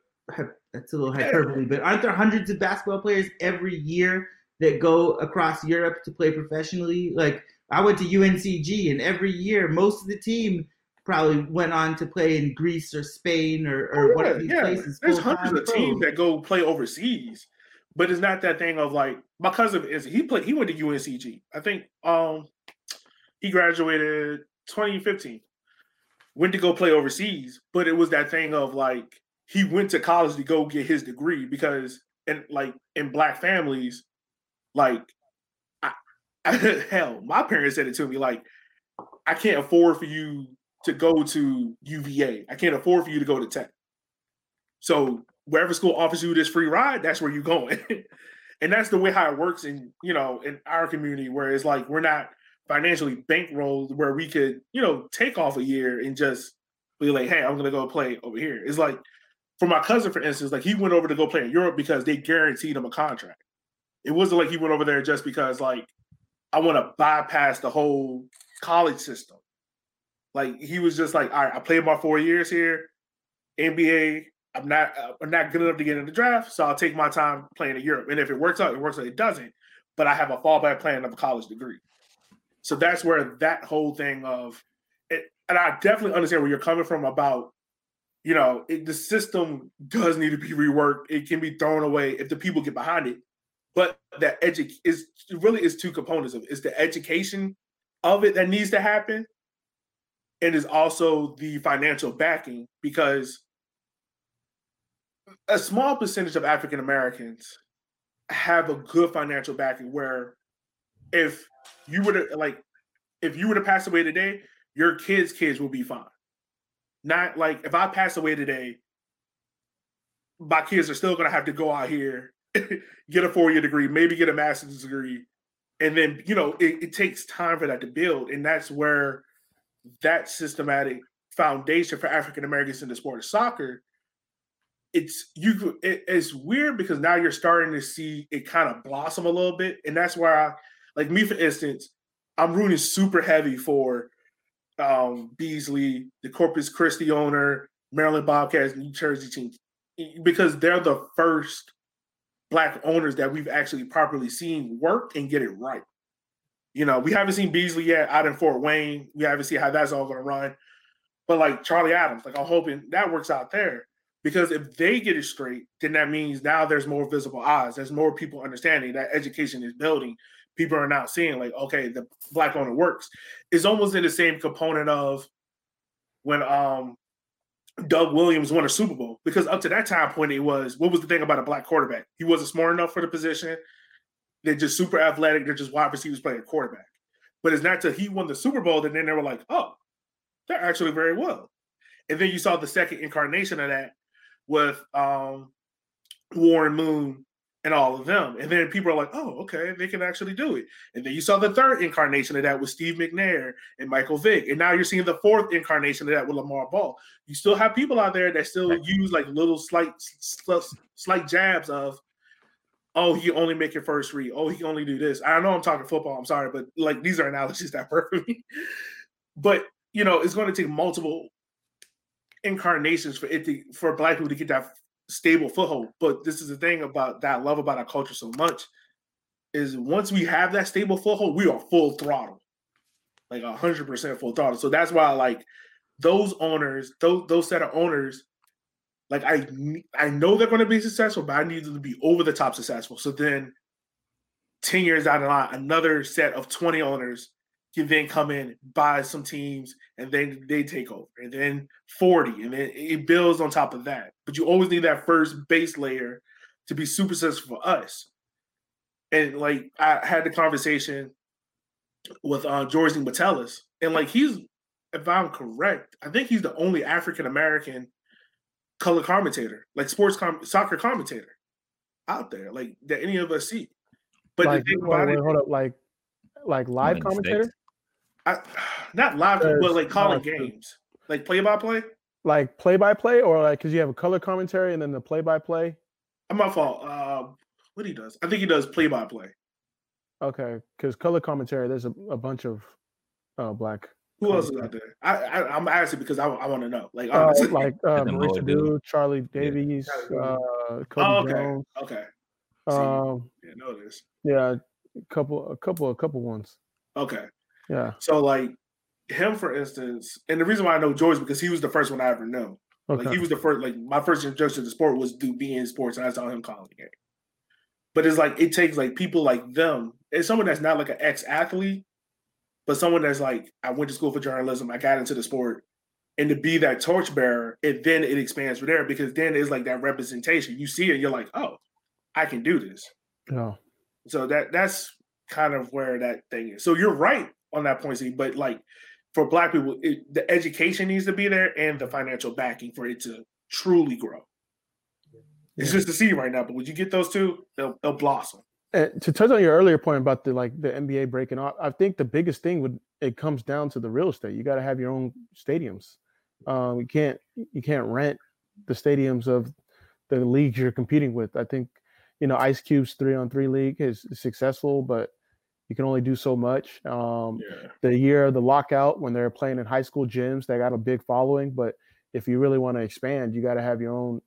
that's a little hyperbole, but aren't there hundreds of basketball players every year that go across Europe to play professionally? Like I went to UNCG, and every year most of the team probably went on to play in Greece or Spain or, or oh, one of these yeah. places. There's hundreds of teams that go play overseas. But it's not that thing of like my cousin is he played he went to UNCG. I think um he graduated 2015. Went to go play overseas, but it was that thing of like he went to college to go get his degree because and like in black families, like I, I, (laughs) hell, my parents said it to me like, I can't afford for you to go to UVA. I can't afford for you to go to Tech. So wherever school offers you this free ride, that's where you're going. (laughs) and that's the way how it works in you know in our community where it's like we're not financially bankrolled where we could you know take off a year and just be like hey i'm gonna go play over here. It's like for my cousin for instance like he went over to go play in europe because they guaranteed him a contract. It wasn't like he went over there just because like i want to bypass the whole college system. Like he was just like all right i played my four years here nba I'm not uh, I'm not good enough to get in the draft, so I'll take my time playing in Europe. And if it works out, it works out. It doesn't, but I have a fallback plan of a college degree. So that's where that whole thing of it, and I definitely understand where you're coming from about, you know, it, the system does need to be reworked. It can be thrown away if the people get behind it. But that edu- is really is two components of it. It's the education of it that needs to happen, and is also the financial backing because a small percentage of African Americans have a good financial backing where if you were to like if you were to pass away today, your kids' kids will be fine. Not like if I pass away today, my kids are still gonna have to go out here, (laughs) get a four-year degree, maybe get a master's degree, and then you know it, it takes time for that to build, and that's where that systematic foundation for African Americans in the sport of soccer it's you it, it's weird because now you're starting to see it kind of blossom a little bit and that's why I like me for instance I'm rooting super heavy for um Beasley the Corpus Christi owner Maryland Bobcats New Jersey team because they're the first black owners that we've actually properly seen work and get it right. You know we haven't seen Beasley yet out in Fort Wayne. We haven't seen how that's all going to run. But like Charlie Adams like I'm hoping that works out there because if they get it straight, then that means now there's more visible eyes. There's more people understanding that education is building. People are now seeing like, okay, the black owner works. It's almost in the same component of when um Doug Williams won a Super Bowl. Because up to that time point, it was what was the thing about a black quarterback? He wasn't smart enough for the position. They're just super athletic. They're just wide receivers playing quarterback. But it's not till he won the Super Bowl that then they were like, oh, they're actually very well. And then you saw the second incarnation of that with um, Warren Moon and all of them. And then people are like, oh, okay, they can actually do it. And then you saw the third incarnation of that with Steve McNair and Michael Vick. And now you're seeing the fourth incarnation of that with LaVar Ball. You still have people out there that still use like little slight slight jabs of, oh, he only make your first read. Oh, he can only do this. I know I'm talking football. I'm sorry, but like these are analogies that work for me. (laughs) but you know, it's going to take multiple incarnations for it to for black people to get that stable foothold. But this is the thing about that I love about our culture so much is once we have that stable foothold, we are full throttle, like hundred percent full throttle. So that's why like those owners, those those set of owners, like I I know they're going to be successful, but I need them to be over the top successful. So then, ten years down the line, another set of twenty owners can then come in, buy some teams, and then they take over, and then 40, and then it builds on top of that. But you always need that first base layer to be super successful for us. And like I had the conversation with uh George Metellus, and like he's, if I'm correct, I think he's the only African American color commentator, like sports com- soccer commentator out there, like that any of us see. But like, the thing about wait, it, hold up, like like live commentator. I, (sighs) not live, but like calling games, like play by play. Like play by play, or like because you have a color commentary and then the play by play. My fault. Uh, what he does? I think he does play by play. Okay, because color commentary, there's a, a bunch of uh, black. Who else is out there? I, I am asking because I, I want to know. Like uh, like (laughs) uh, Maurice Edu, Charlie Davies, yeah. uh, Cobi oh, okay. Jones. Okay. Um, yeah, know this. Yeah, a couple, a couple, a couple ones. Okay. Yeah. So like him, for instance, and the reason why I know George because he was the first one I ever knew. Okay. Like he was the first, like my first introduction to the sport was do being in sports, and I saw him calling the game. But it's like it takes like people like them, and someone that's not like an ex athlete, but someone that's like I went to school for journalism, I got into the sport, and to be that torchbearer, it then it expands from there because then it's like that representation. You see it, you're like, oh, I can do this. Yeah. So that that's kind of where that thing is. So you're right on that point, see, but like for black people, it, the education needs to be there and the financial backing for it to truly grow. It's just a seed right now, but would you get those two, they'll, they'll blossom. And to touch on your earlier point about the like the NBA breaking off, I think the biggest thing would it comes down to the real estate. You got to have your own stadiums. Um, you can't you can't rent the stadiums of the leagues you're competing with. I think you know Ice Cube's three on three league is successful, but you can only do so much. Um, yeah. The year of the lockout, when they're playing in high school gyms, they got a big following. But if you really want to expand, you got to have your own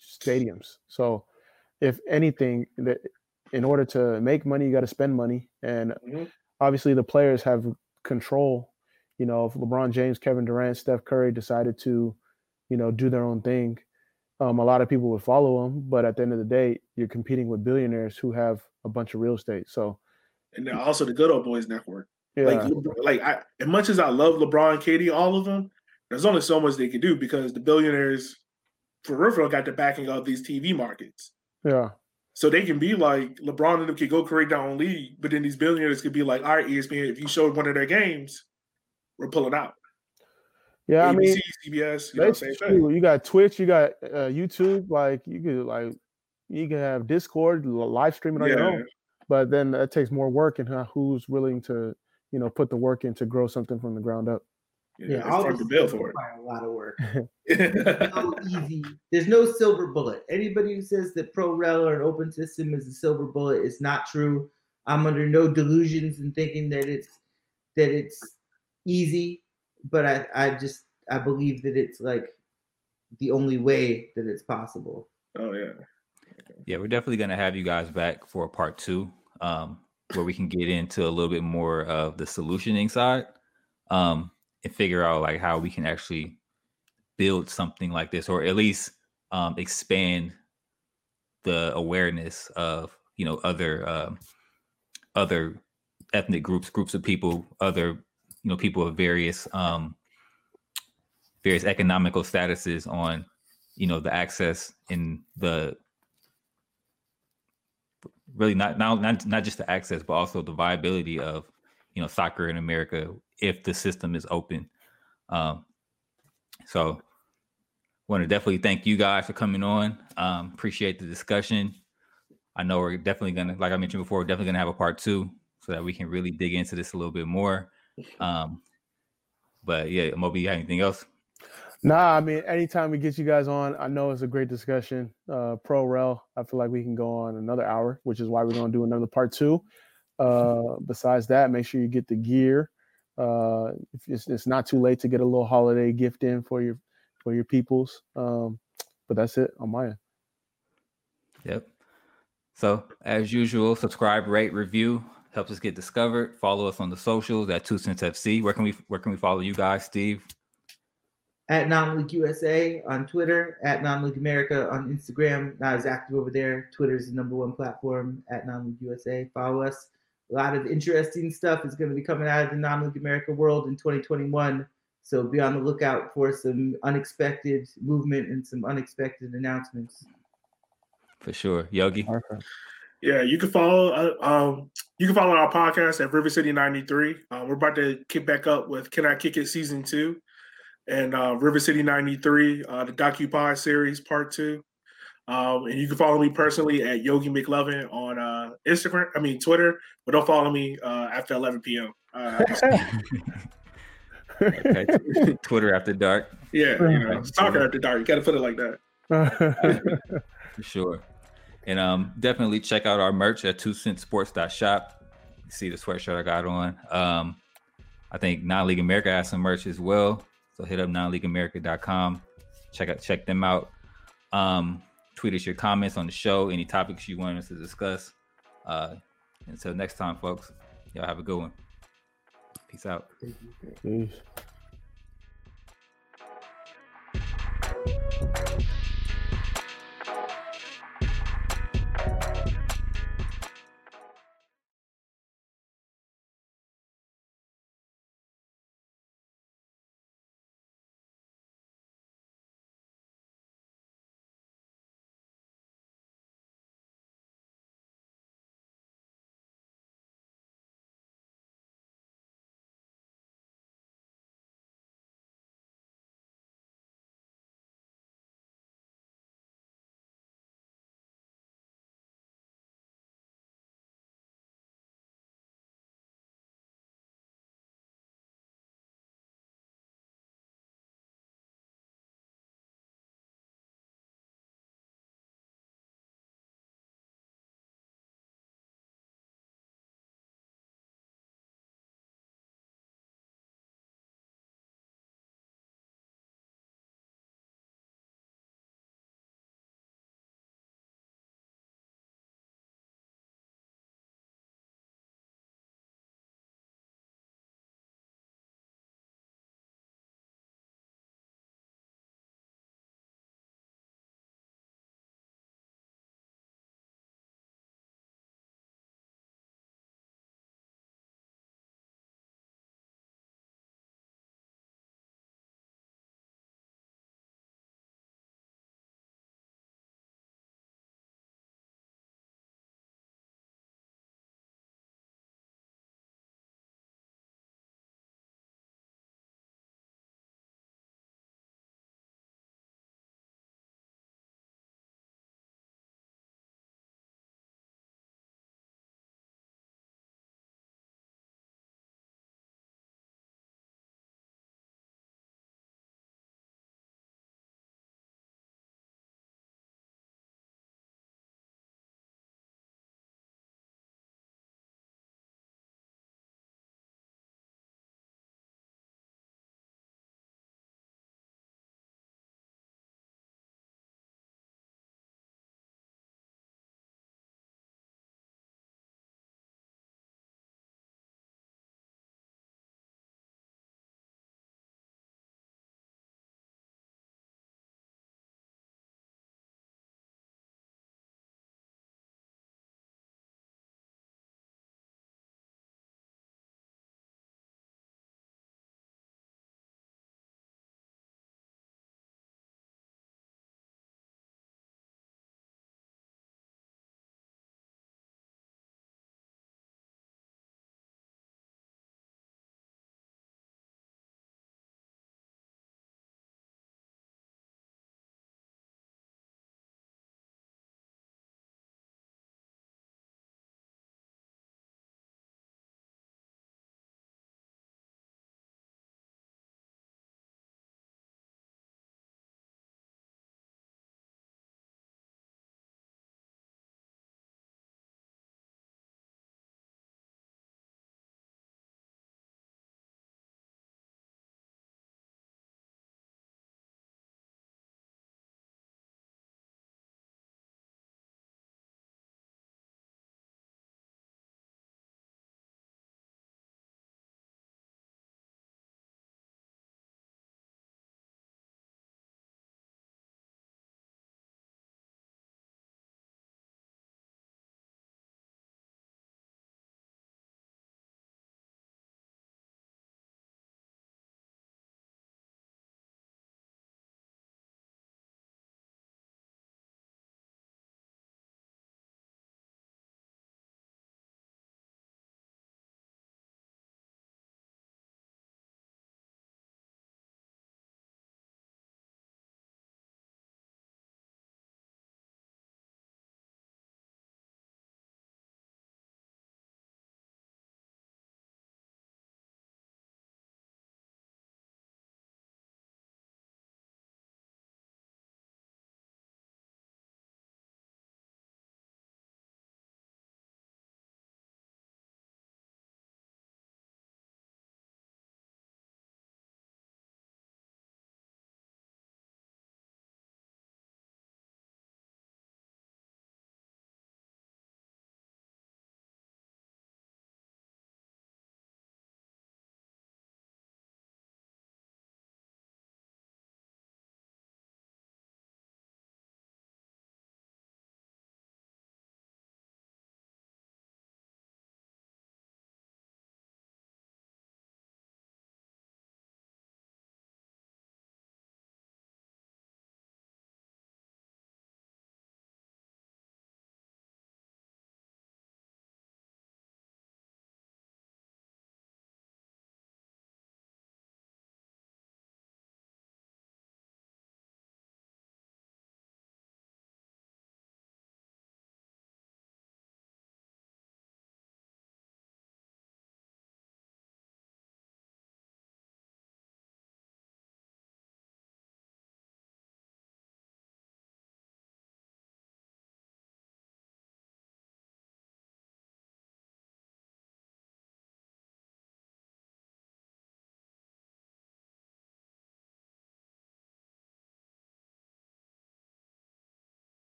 stadiums. So, if anything, that in order to make money, you got to spend money, and mm-hmm. obviously the players have control. You know, if LeBron James, Kevin Durant, Steph Curry decided to, you know, do their own thing, um, a lot of people would follow them. But at the end of the day, you're competing with billionaires who have a bunch of real estate. So, and then also the Good Old Boys Network. Yeah. Like, like I, as much as I love LeBron, KD, all of them, there's only so much they can do because the billionaires, for real, got the backing of these TV markets. Yeah. So they can be like LeBron and them could go create their own league, but then these billionaires could be like, all right, ESPN, if you showed one of their games, we're pulling out. Yeah, ABC, I mean, CBS, you, know, you got Twitch, you got uh, YouTube, like you could like you can have Discord, live streaming on yeah. your own but then that takes more work and uh, who's willing to you know put the work in to grow something from the ground up. Yeah, yeah all the bill for it. a lot of work. (laughs) No easy. There's no silver bullet. Anybody who says that pro rel or an open system is a silver bullet is not true. I'm under no delusions in thinking that it's that it's easy but i i just i believe that it's like the only way that it's possible. Oh yeah yeah, we're definitely gonna have you guys back for part two, um, where we can get into a little bit more of the solutioning side, um, and figure out like how we can actually build something like this, or at least um, expand the awareness of you know other um, other ethnic groups, groups of people, other you know people of various um, various economical statuses on you know the access in the really not not not, not just the access, but also the viability of you know soccer in America if the system is open. Um, so, want to definitely thank you guys for coming on. Um, appreciate the discussion. I know we're definitely gonna, like I mentioned before, we're definitely gonna have a part two so that we can really dig into this a little bit more. Um, but yeah, Moby, you have anything else? Nah, I mean, anytime we get you guys on, I know it's a great discussion. Uh, Pro Rel, I feel like we can go on another hour, which is why we're going to do another part two. Uh, besides that, make sure you get the gear. Uh, it's, it's, not too late to get a little holiday gift in for your for your peoples. Um, but that's it on my end. Yep. So as usual, subscribe, rate, review helps us get discovered. Follow us on the socials at Two Cents FC. Where can we where can we follow you guys, Steve? At Non-League USA on Twitter, at Non-League America on Instagram. Not as active over there. Twitter is the number one platform at Non-League USA. Follow us. A lot of interesting stuff is going to be coming out of the Non-League America world in 2021. So be on the lookout for some unexpected movement and some unexpected announcements. For sure, Yogi. Yeah, you can follow. Uh, um, you can follow our podcast at River City 93. Uh, we're about to kick back up with Can I Kick It season two and uh, River City 93, uh, the DocuPod series, part two. Um, and you can follow me personally at Yogi McLovin on uh, Instagram, I mean, Twitter, but don't follow me uh, after 11 p.m. Uh, (laughs) okay. Twitter after dark. Yeah, you know, soccer after dark. You got to put it like that. (laughs) For sure. And um, definitely check out our merch at two cent sports.shop. See the sweatshirt I got on. Um, I think Non League America has some merch as well. So hit up nonleagueamerica.com. Check out check them out. Um, tweet us your comments on the show, any topics you want us to discuss. Uh, until next time, folks, y'all have a good one. Peace out. Peace.